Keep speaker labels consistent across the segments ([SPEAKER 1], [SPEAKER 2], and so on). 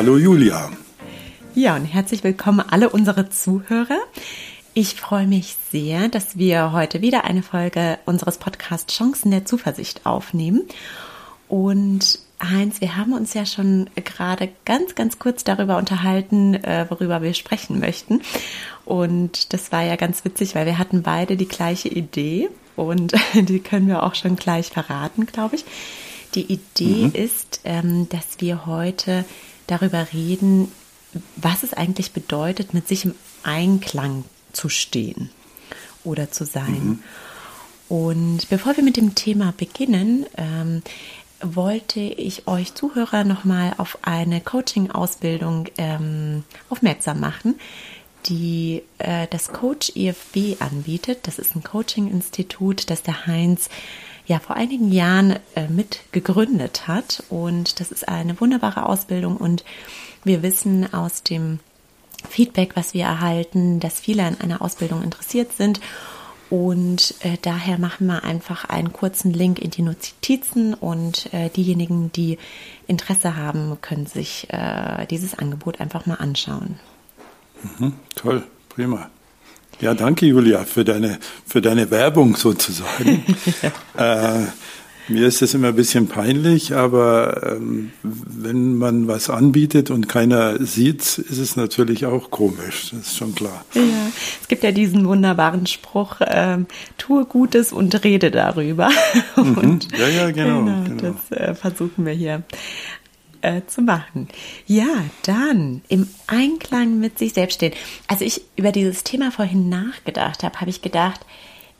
[SPEAKER 1] Hallo Julia.
[SPEAKER 2] Ja, und herzlich willkommen alle unsere Zuhörer. Ich freue mich sehr, dass wir heute wieder eine Folge unseres Podcasts Chancen der Zuversicht aufnehmen. Und Heinz, wir haben uns ja schon gerade ganz, ganz kurz darüber unterhalten, äh, worüber wir sprechen möchten. Und das war ja ganz witzig, weil wir hatten beide die gleiche Idee und die können wir auch schon gleich verraten, glaube ich. Die Idee mhm. ist, ähm, dass wir heute darüber reden, was es eigentlich bedeutet, mit sich im Einklang zu stehen oder zu sein. Mhm. Und bevor wir mit dem Thema beginnen, ähm, wollte ich euch Zuhörer nochmal auf eine Coaching-Ausbildung ähm, aufmerksam machen, die äh, das Coach IFB anbietet. Das ist ein Coaching-Institut, das der Heinz ja vor einigen Jahren äh, mit gegründet hat. Und das ist eine wunderbare Ausbildung und wir wissen aus dem Feedback, was wir erhalten, dass viele an einer Ausbildung interessiert sind. Und äh, daher machen wir einfach einen kurzen Link in die Notizen und äh, diejenigen, die Interesse haben, können sich äh, dieses Angebot einfach mal anschauen.
[SPEAKER 1] Mhm, toll, prima. Ja, danke Julia für deine, für deine Werbung sozusagen. ja. äh, mir ist das immer ein bisschen peinlich, aber ähm, wenn man was anbietet und keiner sieht, ist es natürlich auch komisch. Das ist schon klar.
[SPEAKER 2] Ja, es gibt ja diesen wunderbaren Spruch: ähm, Tue Gutes und rede darüber.
[SPEAKER 1] Mhm. und, ja, ja, genau. genau,
[SPEAKER 2] genau. Das äh, versuchen wir hier äh, zu machen. Ja, dann im Einklang mit sich selbst stehen. Als ich über dieses Thema vorhin nachgedacht habe, habe ich gedacht,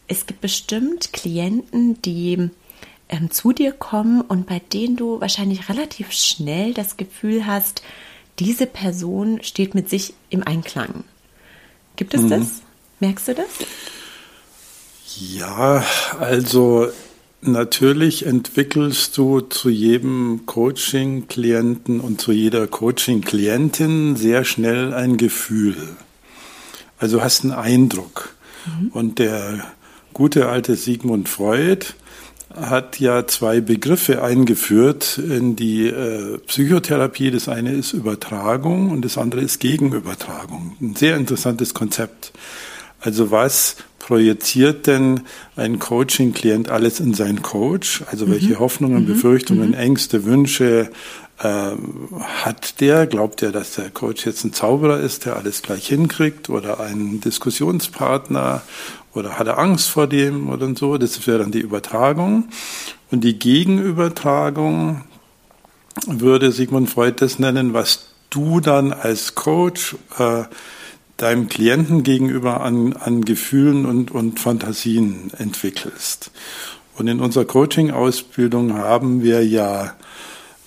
[SPEAKER 2] es gibt bestimmt Klienten, die ähm, zu dir kommen und bei denen du wahrscheinlich relativ schnell das Gefühl hast, diese Person steht mit sich im Einklang. Gibt es mhm. das? Merkst du das?
[SPEAKER 1] Ja, also natürlich entwickelst du zu jedem Coaching-Klienten und zu jeder Coaching-Klientin sehr schnell ein Gefühl. Also hast einen Eindruck. Mhm. Und der gute alte Sigmund Freud hat ja zwei Begriffe eingeführt in die äh, Psychotherapie. Das eine ist Übertragung und das andere ist Gegenübertragung. Ein sehr interessantes Konzept. Also was projiziert denn ein Coaching-Klient alles in seinen Coach? Also mhm. welche Hoffnungen, mhm. Befürchtungen, mhm. Ängste, Wünsche äh, hat der? Glaubt er, dass der Coach jetzt ein Zauberer ist, der alles gleich hinkriegt oder ein Diskussionspartner oder hat er Angst vor dem oder so. Das wäre dann die Übertragung. Und die Gegenübertragung würde Sigmund Freud das nennen, was du dann als Coach äh, deinem Klienten gegenüber an, an Gefühlen und, und Fantasien entwickelst. Und in unserer Coaching-Ausbildung haben wir ja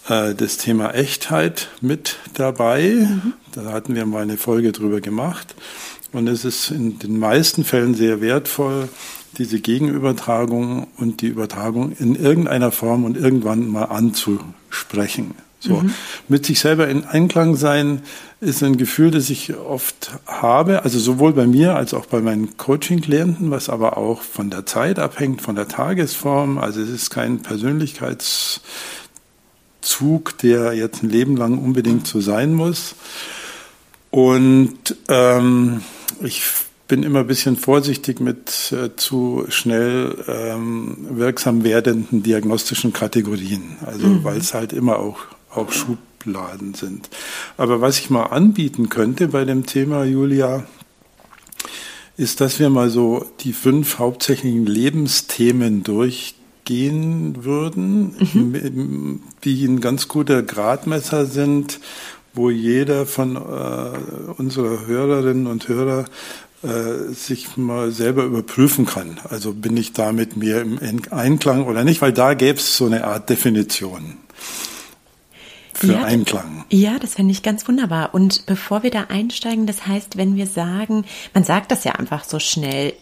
[SPEAKER 1] äh, das Thema Echtheit mit dabei. Mhm. Da hatten wir mal eine Folge drüber gemacht. Und es ist in den meisten Fällen sehr wertvoll, diese Gegenübertragung und die Übertragung in irgendeiner Form und irgendwann mal anzusprechen. So. Mhm. Mit sich selber in Einklang sein ist ein Gefühl, das ich oft habe, also sowohl bei mir als auch bei meinen Coaching-Klienten, was aber auch von der Zeit abhängt, von der Tagesform. Also es ist kein Persönlichkeitszug, der jetzt ein Leben lang unbedingt so sein muss. Und ähm, ich bin immer ein bisschen vorsichtig mit äh, zu schnell ähm, wirksam werdenden diagnostischen Kategorien, also mhm. weil es halt immer auch, auch Schubladen sind. Aber was ich mal anbieten könnte bei dem Thema, Julia, ist, dass wir mal so die fünf hauptsächlichen Lebensthemen durchgehen würden, mhm. die ein ganz guter Gradmesser sind, wo jeder von äh, unserer Hörerinnen und Hörer äh, sich mal selber überprüfen kann. Also bin ich da mit mir im Einklang oder nicht, weil da gäbe es so eine Art Definition für
[SPEAKER 2] ja,
[SPEAKER 1] Einklang.
[SPEAKER 2] Ja, das finde ich ganz wunderbar. Und bevor wir da einsteigen, das heißt, wenn wir sagen, man sagt das ja einfach so schnell,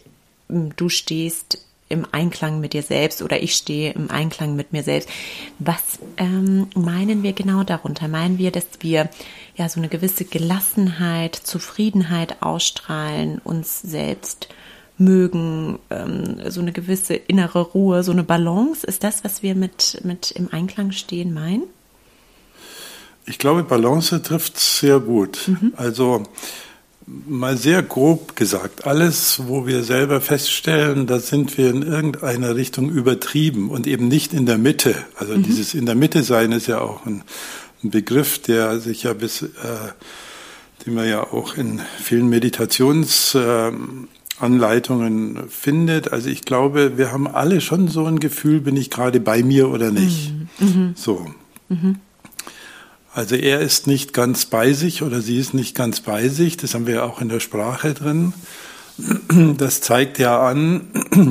[SPEAKER 2] du stehst im Einklang mit dir selbst oder ich stehe im Einklang mit mir selbst. Was ähm, meinen wir genau darunter? Meinen wir, dass wir ja so eine gewisse Gelassenheit, Zufriedenheit ausstrahlen, uns selbst mögen, ähm, so eine gewisse innere Ruhe, so eine Balance? Ist das, was wir mit, mit im Einklang stehen meinen?
[SPEAKER 1] Ich glaube, Balance trifft sehr gut. Mhm. Also mal sehr grob gesagt, alles, wo wir selber feststellen, da sind wir in irgendeiner Richtung übertrieben und eben nicht in der Mitte. Also mhm. dieses in der Mitte sein ist ja auch ein, ein Begriff, der sich ja bis, äh, den man ja auch in vielen Meditationsanleitungen äh, findet. Also ich glaube, wir haben alle schon so ein Gefühl, bin ich gerade bei mir oder nicht. Mhm. mhm. So. Mhm. Also er ist nicht ganz bei sich oder sie ist nicht ganz bei sich. Das haben wir ja auch in der Sprache drin. Das zeigt ja an,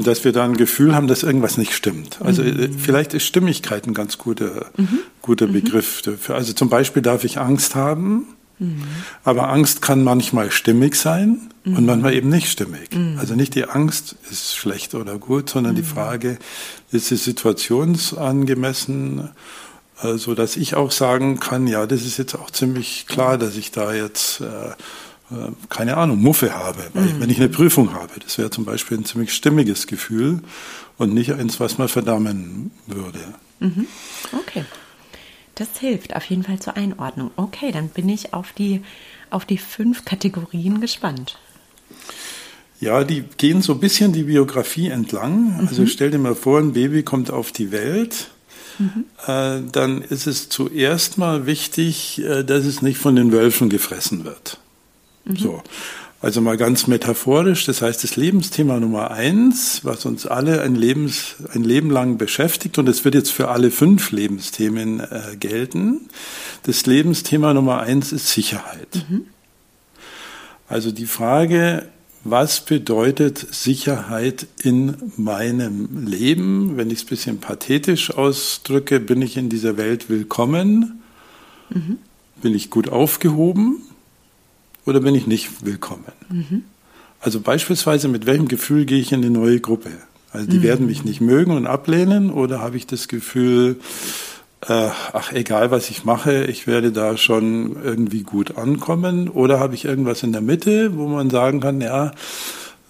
[SPEAKER 1] dass wir da ein Gefühl haben, dass irgendwas nicht stimmt. Also mhm. vielleicht ist Stimmigkeit ein ganz guter, mhm. guter mhm. Begriff dafür. Also zum Beispiel darf ich Angst haben, mhm. aber Angst kann manchmal stimmig sein und mhm. manchmal eben nicht stimmig. Mhm. Also nicht die Angst ist schlecht oder gut, sondern die Frage, ist sie situationsangemessen so dass ich auch sagen kann, ja, das ist jetzt auch ziemlich klar, dass ich da jetzt äh, äh keine Ahnung, Muffe habe, mhm. wenn ich eine Prüfung habe, das wäre zum Beispiel ein ziemlich stimmiges Gefühl und nicht eins, was man verdammen würde.
[SPEAKER 2] Mhm. Okay. Das hilft auf jeden Fall zur Einordnung. Okay, dann bin ich auf die, auf die fünf Kategorien gespannt.
[SPEAKER 1] Ja, die gehen so ein bisschen die Biografie entlang. Also mhm. stell dir mal vor, ein Baby kommt auf die Welt mhm. äh, dann ist es zuerst mal wichtig, äh, dass es nicht von den Wölfen gefressen wird. Mhm. So. Also mal ganz metaphorisch, das heißt, das Lebensthema Nummer eins, was uns alle ein, Lebens, ein Leben lang beschäftigt, und es wird jetzt für alle fünf Lebensthemen äh, gelten, das Lebensthema Nummer eins ist Sicherheit. Mhm. Also die Frage, was bedeutet Sicherheit in meinem Leben? Wenn ich es ein bisschen pathetisch ausdrücke, bin ich in dieser Welt willkommen? Mhm. Bin ich gut aufgehoben? Oder bin ich nicht willkommen? Mhm. Also beispielsweise, mit welchem Gefühl gehe ich in eine neue Gruppe? Also die mhm. werden mich nicht mögen und ablehnen oder habe ich das Gefühl, äh, ach egal was ich mache, ich werde da schon irgendwie gut ankommen? Oder habe ich irgendwas in der Mitte, wo man sagen kann, ja,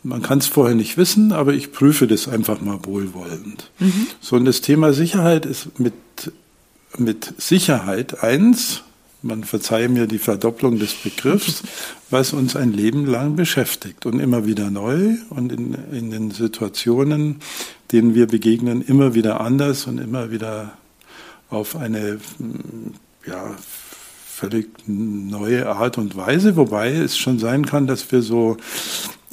[SPEAKER 1] man kann es vorher nicht wissen, aber ich prüfe das einfach mal wohlwollend. Mhm. So, und das Thema Sicherheit ist mit, mit Sicherheit eins, man verzeihe mir die Verdopplung des Begriffs, was uns ein Leben lang beschäftigt und immer wieder neu und in, in den Situationen, denen wir begegnen, immer wieder anders und immer wieder auf eine ja, völlig neue Art und Weise, wobei es schon sein kann, dass wir so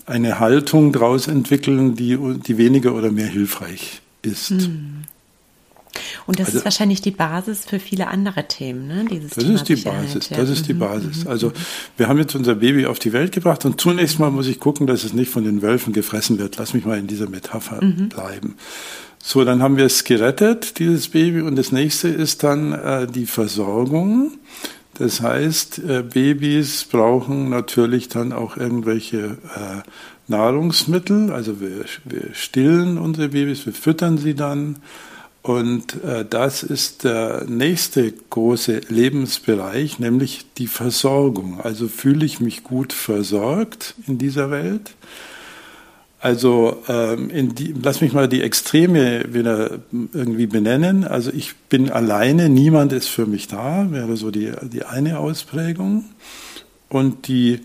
[SPEAKER 1] eine Haltung daraus entwickeln, die, die weniger oder mehr hilfreich ist. Hm.
[SPEAKER 2] Und das also, ist wahrscheinlich die Basis für viele andere Themen, ne?
[SPEAKER 1] Dieses das Thema ist die Basis. Ja. Das ist die mhm. Basis. Mhm. Also wir haben jetzt unser Baby auf die Welt gebracht und zunächst mal muss ich gucken, dass es nicht von den Wölfen gefressen wird. Lass mich mal in dieser Metapher mhm. bleiben. So, dann haben wir es gerettet, dieses Baby. Und das nächste ist dann äh, die Versorgung. Das heißt, äh, Babys brauchen natürlich dann auch irgendwelche äh, Nahrungsmittel. Also wir, wir stillen unsere Babys, wir füttern sie dann. Und äh, das ist der nächste große Lebensbereich, nämlich die Versorgung. Also fühle ich mich gut versorgt in dieser Welt? Also ähm, die, lass mich mal die Extreme wieder irgendwie benennen. Also ich bin alleine, niemand ist für mich da, wäre so die, die eine Ausprägung. Und die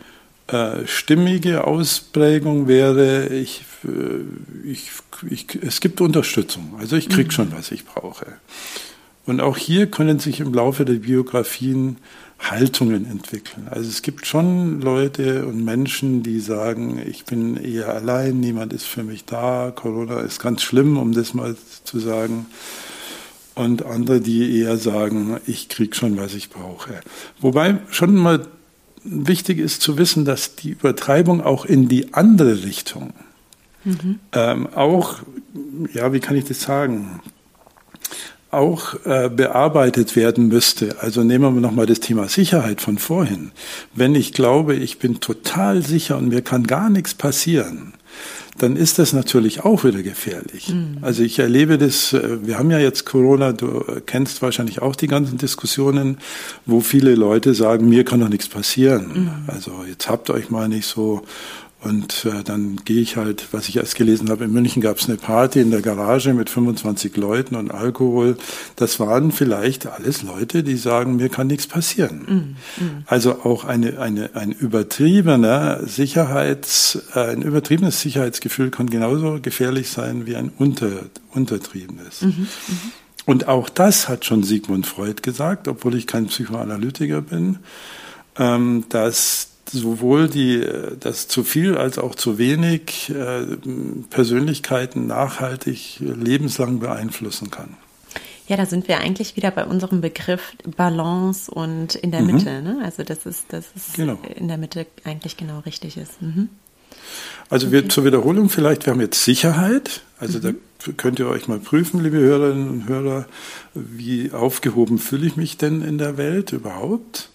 [SPEAKER 1] äh, stimmige Ausprägung wäre, ich, äh, ich, ich, es gibt Unterstützung. Also ich kriege mhm. schon, was ich brauche. Und auch hier können sich im Laufe der Biografien Haltungen entwickeln. Also es gibt schon Leute und Menschen, die sagen, ich bin eher allein, niemand ist für mich da, Corona ist ganz schlimm, um das mal zu sagen. Und andere, die eher sagen, ich krieg schon, was ich brauche. Wobei schon mal wichtig ist zu wissen, dass die Übertreibung auch in die andere Richtung mhm. ähm, auch, ja, wie kann ich das sagen, auch äh, bearbeitet werden müsste. Also nehmen wir nochmal das Thema Sicherheit von vorhin. Wenn ich glaube, ich bin total sicher und mir kann gar nichts passieren, dann ist das natürlich auch wieder gefährlich. Mhm. Also ich erlebe das, äh, wir haben ja jetzt Corona, du kennst wahrscheinlich auch die ganzen Diskussionen, wo viele Leute sagen, mir kann doch nichts passieren. Mhm. Also jetzt habt euch mal nicht so Und äh, dann gehe ich halt, was ich erst gelesen habe, in München gab es eine Party in der Garage mit 25 Leuten und Alkohol. Das waren vielleicht alles Leute, die sagen, mir kann nichts passieren. Mm, mm. Also auch eine, eine, ein übertriebener Sicherheits, äh, ein übertriebenes Sicherheitsgefühl kann genauso gefährlich sein wie ein unter, untertriebenes. Mm -hmm, und auch das hat schon Sigmund Freud gesagt, obwohl ich kein Psychoanalytiker bin, ähm, dass sowohl die, das zu viel als auch zu wenig äh, Persönlichkeiten nachhaltig lebenslang beeinflussen kann.
[SPEAKER 2] Ja, da sind wir eigentlich wieder bei unserem Begriff Balance und in der mhm. Mitte. Ne? Also das ist, das ist genau. in der Mitte eigentlich genau richtig ist. Mhm.
[SPEAKER 1] Also wir, zur Wiederholung vielleicht, wir haben jetzt Sicherheit. Also mhm. da könnt ihr euch mal prüfen, liebe Hörerinnen und Hörer, wie aufgehoben fühle ich mich denn in der Welt überhaupt?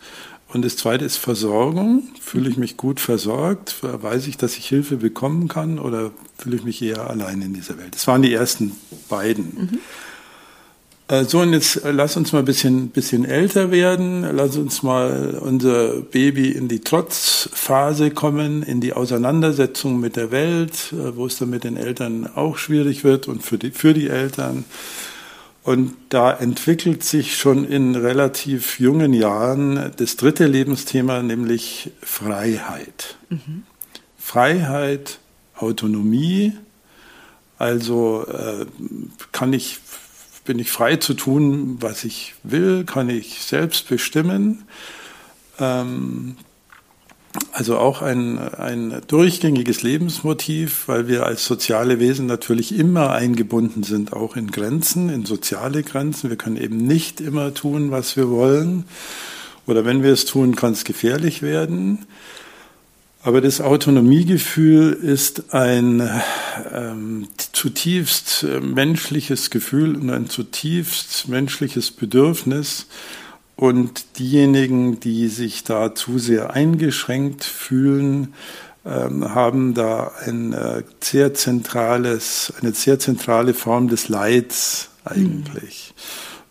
[SPEAKER 1] Und das zweite ist Versorgung. Fühle ich mich gut versorgt? Weiß ich, dass ich Hilfe bekommen kann oder fühle ich mich eher allein in dieser Welt? Das waren die ersten beiden. Mhm. Äh, so, und jetzt äh, lass uns mal ein bisschen, bisschen älter werden. Lass uns mal unser Baby in die Trotzphase kommen, in die Auseinandersetzung mit der Welt, äh, wo es dann mit den Eltern auch schwierig wird und für die, für die Eltern. Und da entwickelt sich schon in relativ jungen Jahren das dritte Lebensthema, nämlich Freiheit. Mhm. Freiheit, Autonomie. Also äh, kann ich, bin ich frei zu tun, was ich will, kann ich selbst bestimmen. Ähm, also auch ein, ein durchgängiges Lebensmotiv, weil wir als soziale Wesen natürlich immer eingebunden sind, auch in Grenzen, in soziale Grenzen. Wir können eben nicht immer tun, was wir wollen. Oder wenn wir es tun, kann es gefährlich werden. Aber das Autonomiegefühl ist ein ähm, zutiefst menschliches Gefühl und ein zutiefst menschliches Bedürfnis, und diejenigen, die sich da zu sehr eingeschränkt fühlen, ähm, haben da ein äh, sehr zentrales, eine sehr zentrale Form des Leids eigentlich.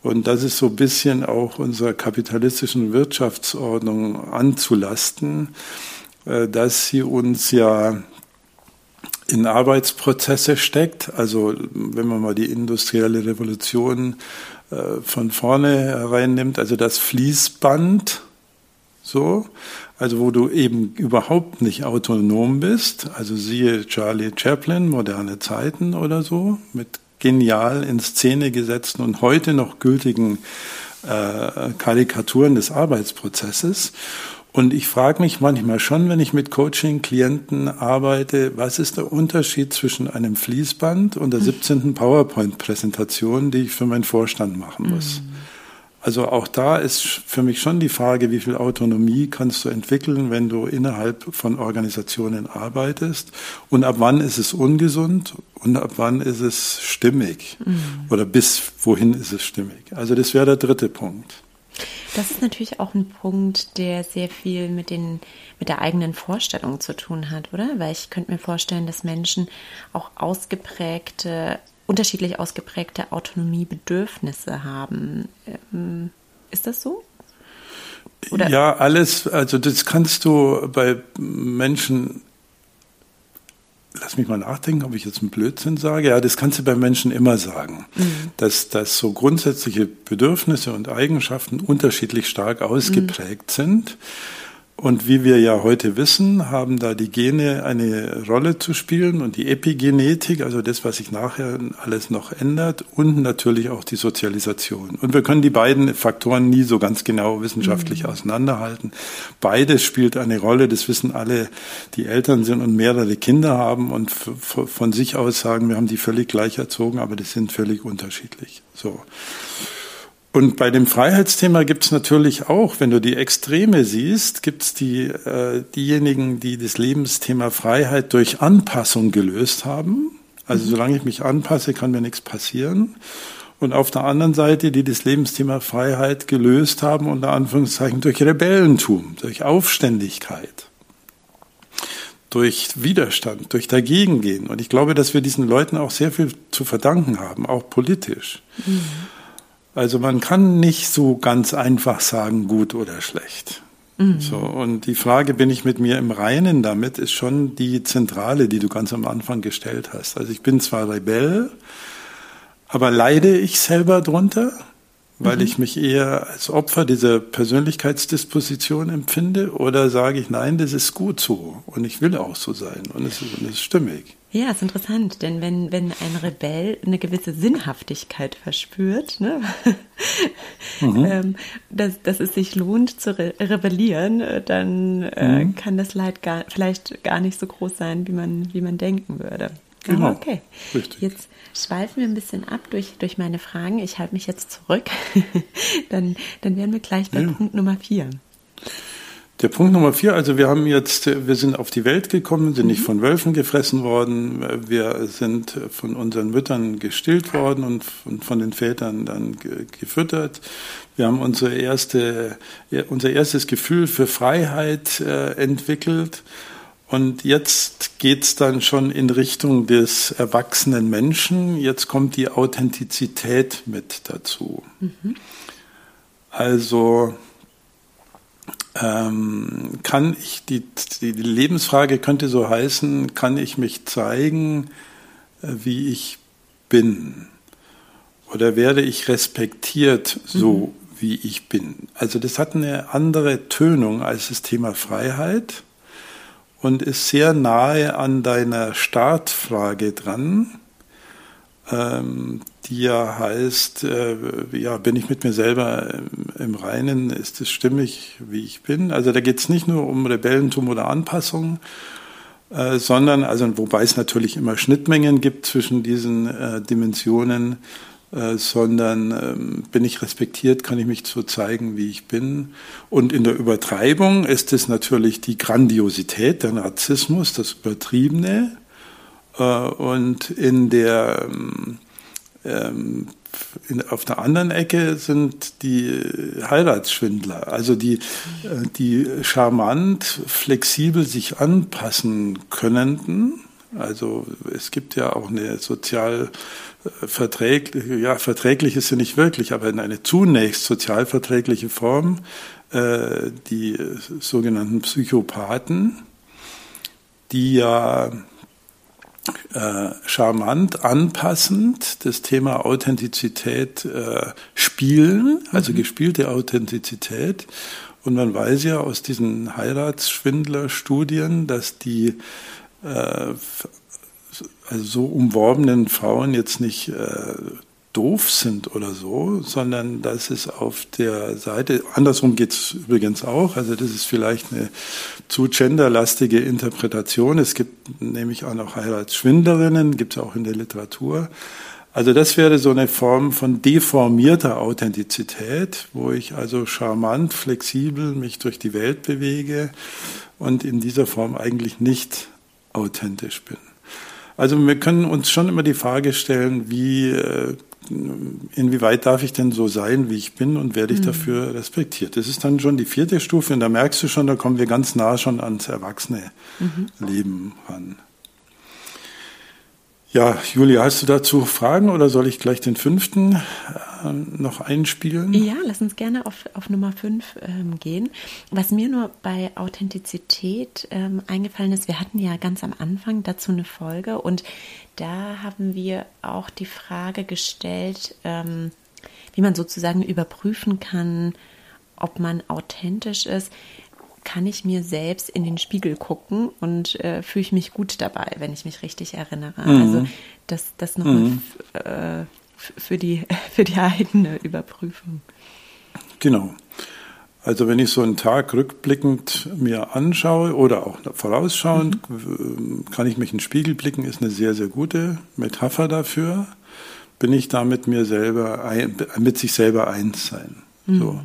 [SPEAKER 1] Mhm. Und das ist so ein bisschen auch unserer kapitalistischen Wirtschaftsordnung anzulasten, äh, dass sie uns ja in Arbeitsprozesse steckt. Also wenn man mal die industrielle Revolution von vorne hereinnimmt, also das Fließband, so, also wo du eben überhaupt nicht autonom bist, also siehe Charlie Chaplin, moderne Zeiten oder so, mit genial in Szene gesetzten und heute noch gültigen äh, Karikaturen des Arbeitsprozesses. Und ich frage mich manchmal schon, wenn ich mit Coaching-Klienten arbeite, was ist der Unterschied zwischen einem Fließband und der 17. PowerPoint-Präsentation, die ich für meinen Vorstand machen muss? Mhm. Also auch da ist für mich schon die Frage, wie viel Autonomie kannst du entwickeln, wenn du innerhalb von Organisationen arbeitest und ab wann ist es ungesund und ab wann ist es stimmig mhm. oder bis wohin ist es stimmig. Also das wäre der dritte Punkt.
[SPEAKER 2] Das ist natürlich auch ein Punkt, der sehr viel mit, den, mit der eigenen Vorstellung zu tun hat, oder? Weil ich könnte mir vorstellen, dass Menschen auch ausgeprägte, unterschiedlich ausgeprägte Autonomiebedürfnisse haben. Ähm, ist das so?
[SPEAKER 1] Oder? Ja, alles, also das kannst du bei Menschen lass mich mal nachdenken, ob ich jetzt einen Blödsinn sage. Ja, das kannst du bei Menschen immer sagen, mhm. dass, dass so grundsätzliche Bedürfnisse und Eigenschaften unterschiedlich stark ausgeprägt mhm. sind. Und wie wir ja heute wissen, haben da die Gene eine Rolle zu spielen und die Epigenetik, also das, was sich nachher alles noch ändert und natürlich auch die Sozialisation. Und wir können die beiden Faktoren nie so ganz genau wissenschaftlich mhm. auseinanderhalten. Beides spielt eine Rolle, das wissen alle, die Eltern sind und mehrere Kinder haben und von sich aus sagen, wir haben die völlig gleich erzogen, aber die sind völlig unterschiedlich. So. Und bei dem Freiheitsthema gibt es natürlich auch, wenn du die Extreme siehst, gibt es die, äh, diejenigen, die das Lebensthema Freiheit durch Anpassung gelöst haben. Also mhm. solange ich mich anpasse, kann mir nichts passieren. Und auf der anderen Seite, die das Lebensthema Freiheit gelöst haben, unter Anführungszeichen durch Rebellentum, durch Aufständigkeit, durch Widerstand, durch Dagegengehen. Und ich glaube, dass wir diesen Leuten auch sehr viel zu verdanken haben, auch politisch. Mhm. Also man kann nicht so ganz einfach sagen, gut oder schlecht. Mhm. So, und die Frage, bin ich mit mir im Reinen damit, ist schon die zentrale, die du ganz am Anfang gestellt hast. Also ich bin zwar Rebell, aber leide ich selber drunter? weil mhm. ich mich eher als Opfer dieser Persönlichkeitsdisposition empfinde oder sage ich, nein, das ist gut so und ich will auch so sein und es ist, und es ist stimmig.
[SPEAKER 2] Ja, ist interessant, denn wenn, wenn ein Rebell eine gewisse Sinnhaftigkeit verspürt, ne? mhm. ähm, dass, dass es sich lohnt zu re rebellieren, dann äh, mhm. kann das Leid gar, vielleicht gar nicht so groß sein, wie man, wie man denken würde. Genau. okay. Richtig. Jetzt schweifen wir ein bisschen ab durch, durch meine Fragen. Ich halte mich jetzt zurück. dann, dann wären wir gleich bei ja. Punkt Nummer vier.
[SPEAKER 1] Der Punkt Nummer vier, also wir haben jetzt, wir sind auf die Welt gekommen, sind mhm. nicht von Wölfen gefressen worden, wir sind von unseren Müttern gestillt worden und von, von den Vätern dann gefüttert. Wir haben unsere erste, unser erstes Gefühl für Freiheit äh, entwickelt und jetzt geht's dann schon in Richtung des erwachsenen Menschen. Jetzt kommt die Authentizität mit dazu. Mhm. Also ähm, kann ich, die, die Lebensfrage könnte so heißen, kann ich mich zeigen, äh, wie ich bin? Oder werde ich respektiert so, mhm. wie ich bin? Also das hat eine andere Tönung als das Thema Freiheit und ist sehr nahe an deiner Startfrage dran, ähm, die ja heißt, äh, ja, bin ich mit mir selber im, Reinen, ist es stimmig, wie ich bin? Also da geht es nicht nur um Rebellentum oder Anpassung, äh, sondern, also wobei es natürlich immer Schnittmengen gibt zwischen diesen äh, Dimensionen, äh, sondern ähm, bin ich respektiert, kann ich mich so zeigen, wie ich bin. Und in der Übertreibung ist es natürlich die Grandiosität, der Narzissmus, das Übertriebene. Äh, und in der ähm, ähm, in, auf der anderen Ecke sind die Heiratsschwindler, also die, äh, die charmant, flexibel sich anpassen könnenden. Also es gibt ja auch eine sozial verträglich, ja, verträglich ist sie nicht wirklich, aber in eine zunächst sozialverträgliche Form, äh, die sogenannten Psychopathen, die ja äh, charmant, anpassend das Thema Authentizität äh, spielen, also mhm. gespielte Authentizität. Und man weiß ja aus diesen Heiratsschwindlerstudien, dass die äh, also so umworbenen Frauen jetzt nicht äh, doof sind oder so, sondern dass es auf der Seite, andersrum geht es übrigens auch, also das ist vielleicht eine zu genderlastige Interpretation. Es gibt nämlich auch noch Heiratsschwindlerinnen, gibt es auch in der Literatur. Also das wäre so eine Form von deformierter Authentizität, wo ich also charmant, flexibel mich durch die Welt bewege und in dieser Form eigentlich nicht authentisch bin. Also wir können uns schon immer die Frage stellen, wie, äh, inwieweit darf ich denn so sein, wie ich bin und werde ich mhm. dafür respektiert? Das ist dann schon die vierte Stufe und da merkst du schon, da kommen wir ganz nah schon ans erwachsene mhm. Leben ran. Ja, Julia, hast du dazu Fragen oder soll ich gleich den fünften äh, noch einspielen?
[SPEAKER 2] Ja, lass uns gerne auf, auf Nummer fünf ähm, gehen. Was mir nur bei Authentizität ähm, eingefallen ist, wir hatten ja ganz am Anfang dazu eine Folge und da haben wir auch die Frage gestellt, ähm, wie man sozusagen überprüfen kann, ob man authentisch ist kann ich mir selbst in den Spiegel gucken und äh, fühle ich mich gut dabei, wenn ich mich richtig erinnere. Mhm. Also das, das nochmal mhm. äh, für, die, für die eigene Überprüfung.
[SPEAKER 1] Genau. Also wenn ich so einen Tag rückblickend mir anschaue oder auch vorausschauend, mhm. kann ich mich in den Spiegel blicken, ist eine sehr, sehr gute Metapher dafür. Bin ich da mit mir selber, ein, mit sich selber eins sein. So.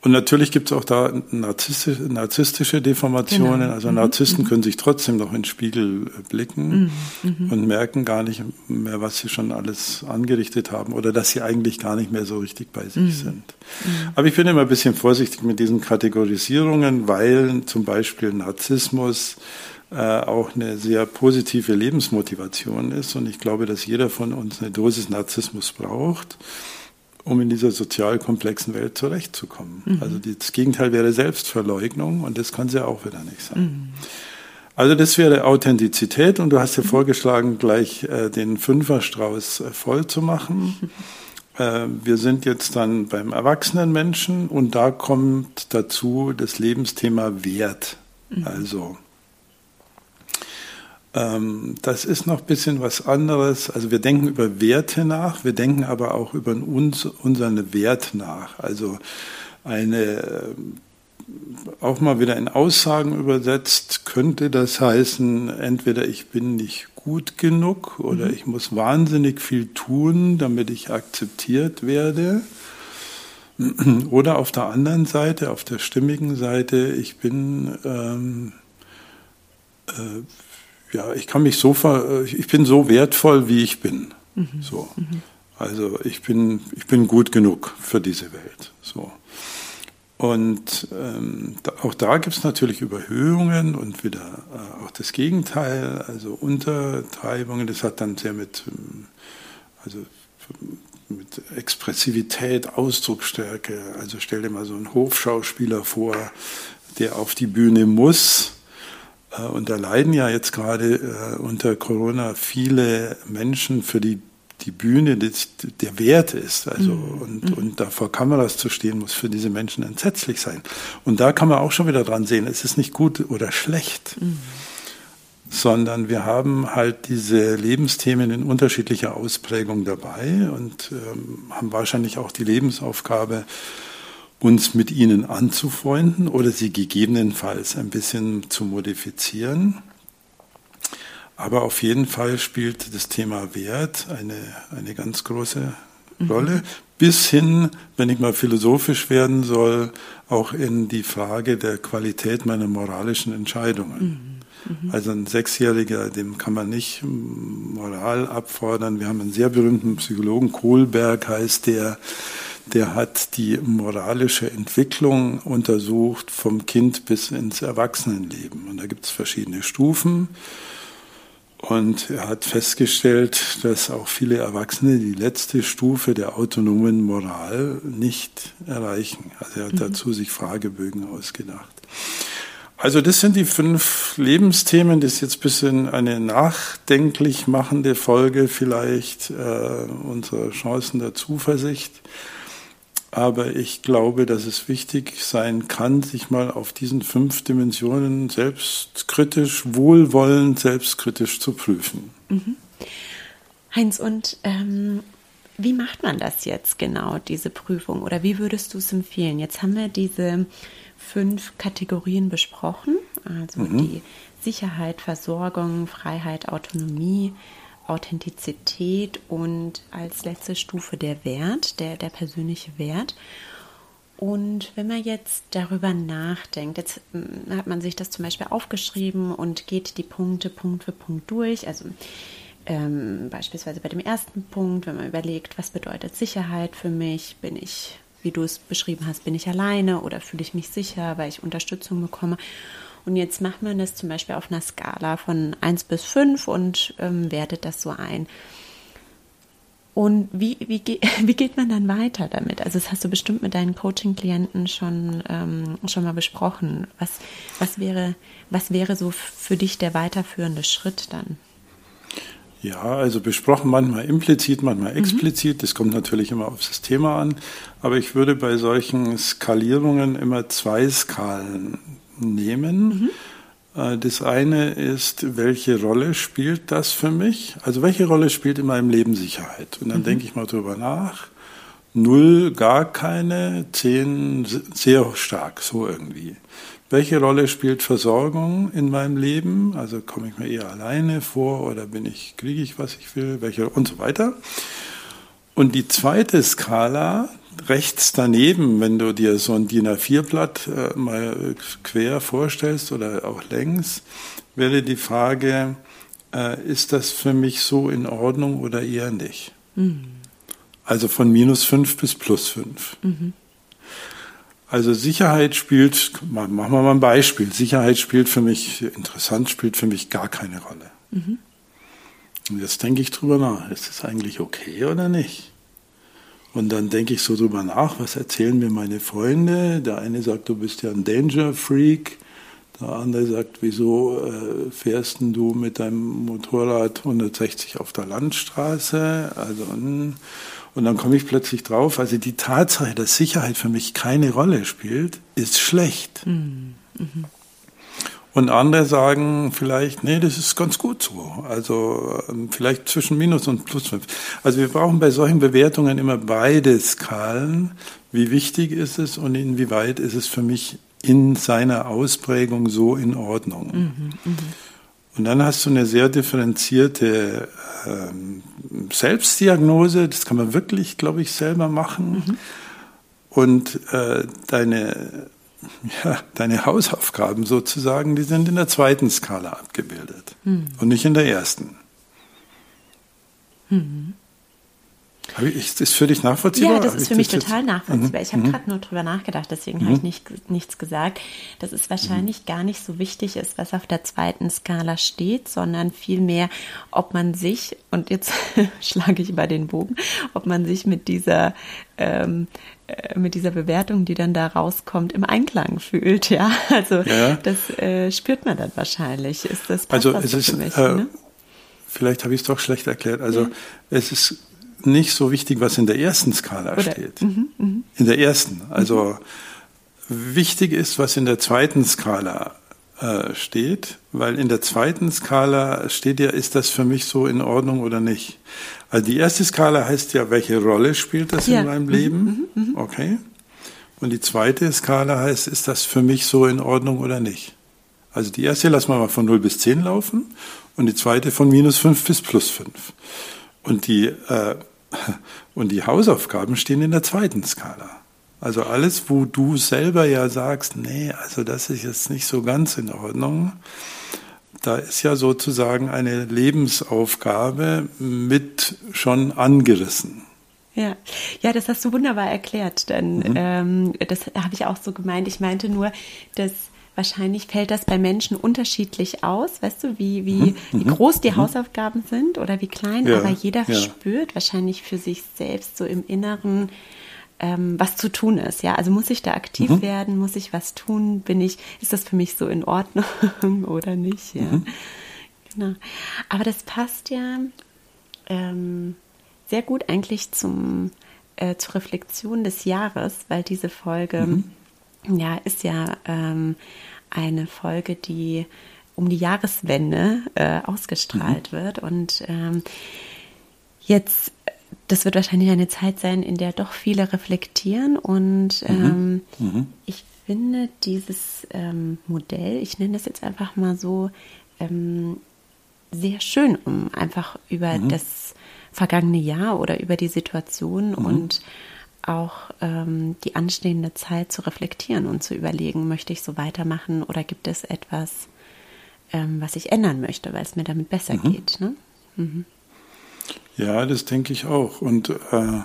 [SPEAKER 1] Und natürlich gibt es auch da narzisstische, narzisstische Deformationen. Genau. Also mhm. Narzissten mhm. können sich trotzdem noch in den Spiegel äh, blicken mhm. mhm. und merken gar nicht mehr, was sie schon alles angerichtet haben oder dass sie eigentlich gar nicht mehr so richtig bei sich mhm. sind. Mhm. Aber ich bin immer ein bisschen vorsichtig mit diesen Kategorisierungen, weil zum Beispiel Narzissmus äh, auch eine sehr positive Lebensmotivation ist. Und ich glaube, dass jeder von uns eine Dosis Narzissmus braucht um in dieser sozial komplexen Welt zurechtzukommen. Mhm. Also das Gegenteil wäre Selbstverleugnung und das kann sie auch wieder nicht sein. Mhm. Also das wäre Authentizität und du hast ja mhm. vorgeschlagen, gleich äh, den Fünferstrauß äh, voll zu machen. Äh, wir sind jetzt dann beim erwachsenen Menschen und da kommt dazu das Lebensthema Wert. Mhm. Also das ist noch ein bisschen was anderes. Also wir denken über Werte nach, wir denken aber auch über uns, unseren Wert nach. Also eine, äh, auch mal wieder in Aussagen übersetzt, könnte das heißen, entweder ich bin nicht gut genug oder mhm. ich muss wahnsinnig viel tun, damit ich akzeptiert werde. Oder auf der anderen Seite, auf der stimmigen Seite, ich bin ähm, äh, ja, ich kann mich so, ver, ich bin so wertvoll, wie ich bin. Mhm. So. Mhm. Also ich bin, ich bin gut genug für diese Welt. So. Und ähm, da, auch da gibt es natürlich Überhöhungen und wieder äh, auch das Gegenteil, also Untertreibungen. Das hat dann sehr mit, ähm, also mit Expressivität, Ausdrucksstärke. Also stell dir mal so einen Hofschauspieler vor, der auf die Bühne muss äh, und da leiden ja jetzt gerade äh, unter Corona viele Menschen, für die die Bühne der Wert ist. Also mhm. und, mhm. und da vor Kameras zu stehen, muss für diese Menschen entsetzlich sein. Und da kann man auch schon wieder dran sehen, es ist nicht gut oder schlecht. Mhm. Sondern wir haben halt diese Lebensthemen in unterschiedlicher Ausprägung dabei und ähm, haben wahrscheinlich auch die Lebensaufgabe, uns mit ihnen anzufreunden oder sie gegebenenfalls ein bisschen zu modifizieren. Aber auf jeden Fall spielt das Thema Wert eine, eine ganz große mhm. Rolle, mhm. bis hin, wenn ich mal philosophisch werden soll, auch in die Frage der Qualität meiner moralischen Entscheidungen. Mhm. Mhm. Also ein Sechsjähriger, dem kann man nicht Moral abfordern. Wir haben einen sehr berühmten Psychologen, Kohlberg heißt der, der hat die moralische Entwicklung untersucht vom Kind bis ins Erwachsenenleben. Und da gibt es verschiedene Stufen. Und er hat festgestellt, dass auch viele Erwachsene die letzte Stufe der autonomen Moral nicht erreichen. Also er hat mhm. dazu sich Fragebögen ausgedacht. Also das sind die fünf Lebensthemen. Das ist jetzt ein bisschen eine nachdenklich machende Folge vielleicht äh, unserer Chancen der Zuversicht. Aber ich glaube, dass es wichtig sein kann, sich mal auf diesen fünf Dimensionen selbstkritisch, wohlwollend, selbstkritisch zu prüfen. Mhm.
[SPEAKER 2] Heinz, und ähm, wie macht man das jetzt genau, diese Prüfung? Oder wie würdest du es empfehlen? Jetzt haben wir diese fünf Kategorien besprochen, also mhm. die Sicherheit, Versorgung, Freiheit, Autonomie, Authentizität und als letzte Stufe der Wert, der, der persönliche Wert. Und wenn man jetzt darüber nachdenkt, jetzt hm, hat man sich das zum Beispiel aufgeschrieben und geht die Punkte Punkt für Punkt durch. Also ähm, beispielsweise bei dem ersten Punkt, wenn man überlegt, was bedeutet Sicherheit für mich, bin ich, wie du es beschrieben hast, bin ich alleine oder fühle ich mich sicher, weil ich Unterstützung bekomme. Und jetzt macht man das zum Beispiel auf einer Skala von 1 bis 5 und ähm, wertet das so ein. Und wie, wie, wie geht man dann weiter damit? Also das hast du bestimmt mit deinen Coaching-Klienten schon, ähm, schon mal besprochen. Was, was, wäre, was wäre so für dich der weiterführende Schritt dann?
[SPEAKER 1] Ja, also besprochen manchmal implizit, manchmal mhm. explizit. Mhm. Das kommt natürlich immer auf das Thema an. Aber ich würde bei solchen Skalierungen immer zwei Skalen nehmen. Mhm. Das eine ist, welche Rolle spielt das für mich? Also welche Rolle spielt in meinem Leben Sicherheit? Und dann mhm. denke ich mal drüber nach. Null, gar keine, zehn, sehr stark, so irgendwie. Welche Rolle spielt Versorgung in meinem Leben? Also komme ich mir eher alleine vor oder bin ich, kriege ich, was ich will, welche und so weiter. Und die zweite Skala, rechts daneben, wenn du dir so ein DIN A4-Blatt äh, mal quer vorstellst oder auch längs, wäre die Frage, äh, ist das für mich so in Ordnung oder eher nicht? Mhm. Also von minus fünf bis plus fünf. Mhm. Also Sicherheit spielt, machen wir mal ein Beispiel, Sicherheit spielt für mich, interessant spielt für mich gar keine Rolle. Mhm. Und jetzt denke ich drüber nach, ist das eigentlich okay oder nicht? Und dann denke ich so drüber nach, was erzählen mir meine Freunde? Der eine sagt, du bist ja ein Danger Freak. Der andere sagt, wieso äh, fährst du mit deinem Motorrad 160 auf der Landstraße? Also, hm. und dann komme ich plötzlich drauf, also die Tatsache, dass Sicherheit für mich keine Rolle spielt, ist schlecht. Mhm. Mhm. Und andere sagen vielleicht, nee, das ist ganz gut so. Also ähm, vielleicht zwischen Minus und Plus fünf. Also wir brauchen bei solchen Bewertungen immer beide Skalen. Wie wichtig ist es und inwieweit ist es für mich in seiner Ausprägung so in Ordnung. Mhm, mh. Und dann hast du eine sehr differenzierte ähm, Selbstdiagnose, das kann man wirklich, glaube ich, selber machen. Mhm. Und äh, deine, ja, deine Hausaufgaben sozusagen, die sind in der zweiten Skala abgebildet mhm. und nicht in der ersten. Mhm. Ist das für dich nachvollziehbar?
[SPEAKER 2] Ja, das ist für mich total nachvollziehbar. Mhm. Ich habe mhm. gerade nur drüber nachgedacht, deswegen mhm. habe ich nicht, nichts gesagt, dass es wahrscheinlich mhm. gar nicht so wichtig ist, was auf der zweiten Skala steht, sondern vielmehr, ob man sich, und jetzt schlage ich über den Bogen, ob man sich mit dieser ähm, äh, mit dieser Bewertung, die dann da rauskommt, im Einklang fühlt, ja. Also ja. das äh, spürt man dann wahrscheinlich. Ist das
[SPEAKER 1] also es ist, mich, äh, ne? vielleicht habe ich es doch schlecht erklärt. Also ja. es ist nicht so wichtig, was in der ersten Skala Oder, steht. Mhm, mh. In der ersten. Also mhm. wichtig ist, was in der zweiten Skala äh, steht, weil in der zweiten Skala steht ja, ist das für mich so in Ordnung oder nicht. Also die erste Skala heißt ja, welche Rolle spielt das ja. in meinem mhm, Leben? Mhm, mh. Okay. Und die zweite Skala heißt, ist das für mich so in Ordnung oder nicht? Also die erste lassen wir mal von 0 bis 10 laufen und die zweite von minus 5 bis plus 5. Und die, äh, und die Hausaufgaben stehen in der zweiten Skala. Also alles, wo du selber ja sagst, nee, also das ist jetzt nicht so ganz in Ordnung, da ist ja sozusagen eine Lebensaufgabe mit schon angerissen.
[SPEAKER 2] Ja, ja, das hast du wunderbar erklärt, denn mhm. ähm, das habe ich auch so gemeint. Ich meinte nur, dass wahrscheinlich fällt das bei Menschen unterschiedlich aus, weißt du, wie, wie, mhm. wie mhm. groß die mhm. Hausaufgaben sind oder wie klein, ja. aber jeder ja. spürt wahrscheinlich für sich selbst so im Inneren, ähm, was zu tun ist. Ja, also muss ich da aktiv mhm. werden, muss ich was tun, bin ich, ist das für mich so in Ordnung oder nicht? Ja, mhm. genau. Aber das passt ja ähm, sehr gut eigentlich zum äh, zur Reflexion des Jahres, weil diese Folge mhm ja, ist ja ähm, eine Folge, die um die Jahreswende äh, ausgestrahlt mhm. wird. Und ähm, jetzt, das wird wahrscheinlich eine Zeit sein, in der doch viele reflektieren. Und mhm. ähm, mhm. ich finde dieses ähm, Modell, ich nenne das jetzt einfach mal so, ähm, sehr schön, um einfach über mhm. das vergangene Jahr oder über die Situation mhm. und auch ähm, die anstehende Zeit zu reflektieren und zu überlegen, möchte ich so weitermachen oder gibt es etwas, ähm, was ich ändern möchte, weil es mir damit besser mhm. geht. Ne? Mhm.
[SPEAKER 1] Ja, das denke ich auch. Und äh,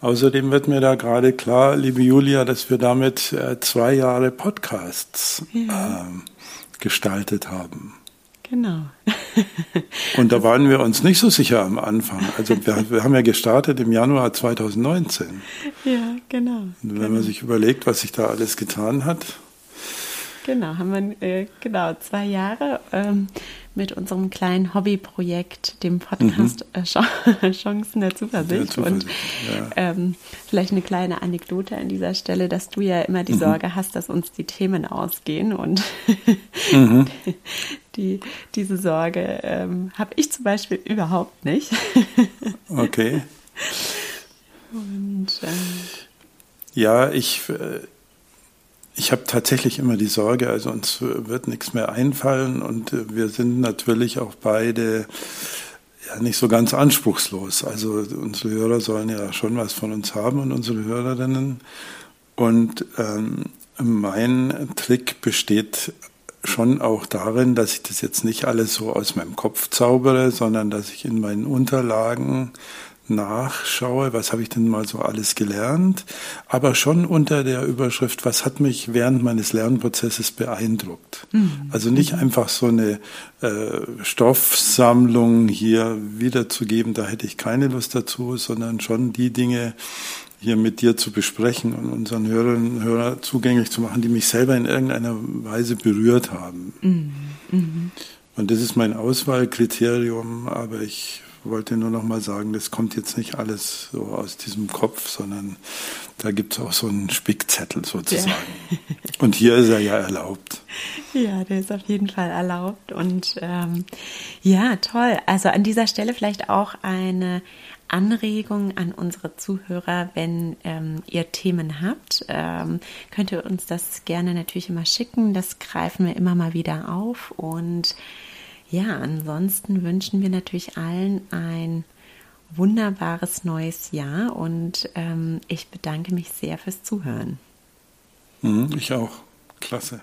[SPEAKER 1] außerdem wird mir da gerade klar, liebe Julia, dass wir damit äh, zwei Jahre Podcasts ja. äh, gestaltet haben.
[SPEAKER 2] Genau.
[SPEAKER 1] Und da waren wir uns nicht so sicher am Anfang. Also wir, wir haben ja gestartet im Januar 2019.
[SPEAKER 2] Ja, genau. Und
[SPEAKER 1] wenn
[SPEAKER 2] genau.
[SPEAKER 1] man sich überlegt, was sich da alles getan hat.
[SPEAKER 2] Genau, haben wir äh, genau zwei Jahre ähm, mit unserem kleinen Hobbyprojekt, dem Podcast mhm. äh, Chancen der Zuversicht. Der Zuversicht und ja. ähm, vielleicht eine kleine Anekdote an dieser Stelle, dass du ja immer die mhm. Sorge hast, dass uns die Themen ausgehen und mhm. die, diese Sorge ähm, habe ich zum Beispiel überhaupt nicht.
[SPEAKER 1] okay.
[SPEAKER 2] Und, ähm,
[SPEAKER 1] ja, ich. Äh, ich habe tatsächlich immer die Sorge, also uns wird nichts mehr einfallen und äh, wir sind natürlich auch beide ja nicht so ganz anspruchslos. Also unsere Hörer sollen ja schon was von uns haben und unsere Hörerinnen. Und ähm, mein Trick besteht schon auch darin, dass ich das jetzt nicht alles so aus meinem Kopf zaubere, sondern dass ich in meinen Unterlagen nachschaue, was habe ich denn mal so alles gelernt, aber schon unter der Überschrift, was hat mich während meines Lernprozesses beeindruckt. Mhm. Also nicht mhm. einfach so eine äh, Stoffsammlung hier wiederzugeben, da hätte ich keine Lust dazu, sondern schon die Dinge hier mit dir zu besprechen und unseren Hörerinnen und Hörern zugänglich zu machen, die mich selber in irgendeiner Weise berührt haben. Mhm. Mhm. Und das ist mein Auswahlkriterium, aber ich wollte nur noch mal sagen, das kommt jetzt nicht alles so aus diesem Kopf, sondern da gibt es auch so einen Spickzettel sozusagen. Ja. Und hier ist er ja erlaubt.
[SPEAKER 2] Ja, der ist auf jeden Fall erlaubt. Und ähm, ja, toll. Also an dieser Stelle vielleicht auch eine Anregung an unsere Zuhörer, wenn ähm, ihr Themen habt, ähm, könnt ihr uns das gerne natürlich immer schicken. Das greifen wir immer mal wieder auf und ja, ansonsten wünschen wir natürlich allen ein wunderbares neues Jahr und ähm, ich bedanke mich sehr fürs Zuhören.
[SPEAKER 1] Mhm, ich auch. Klasse.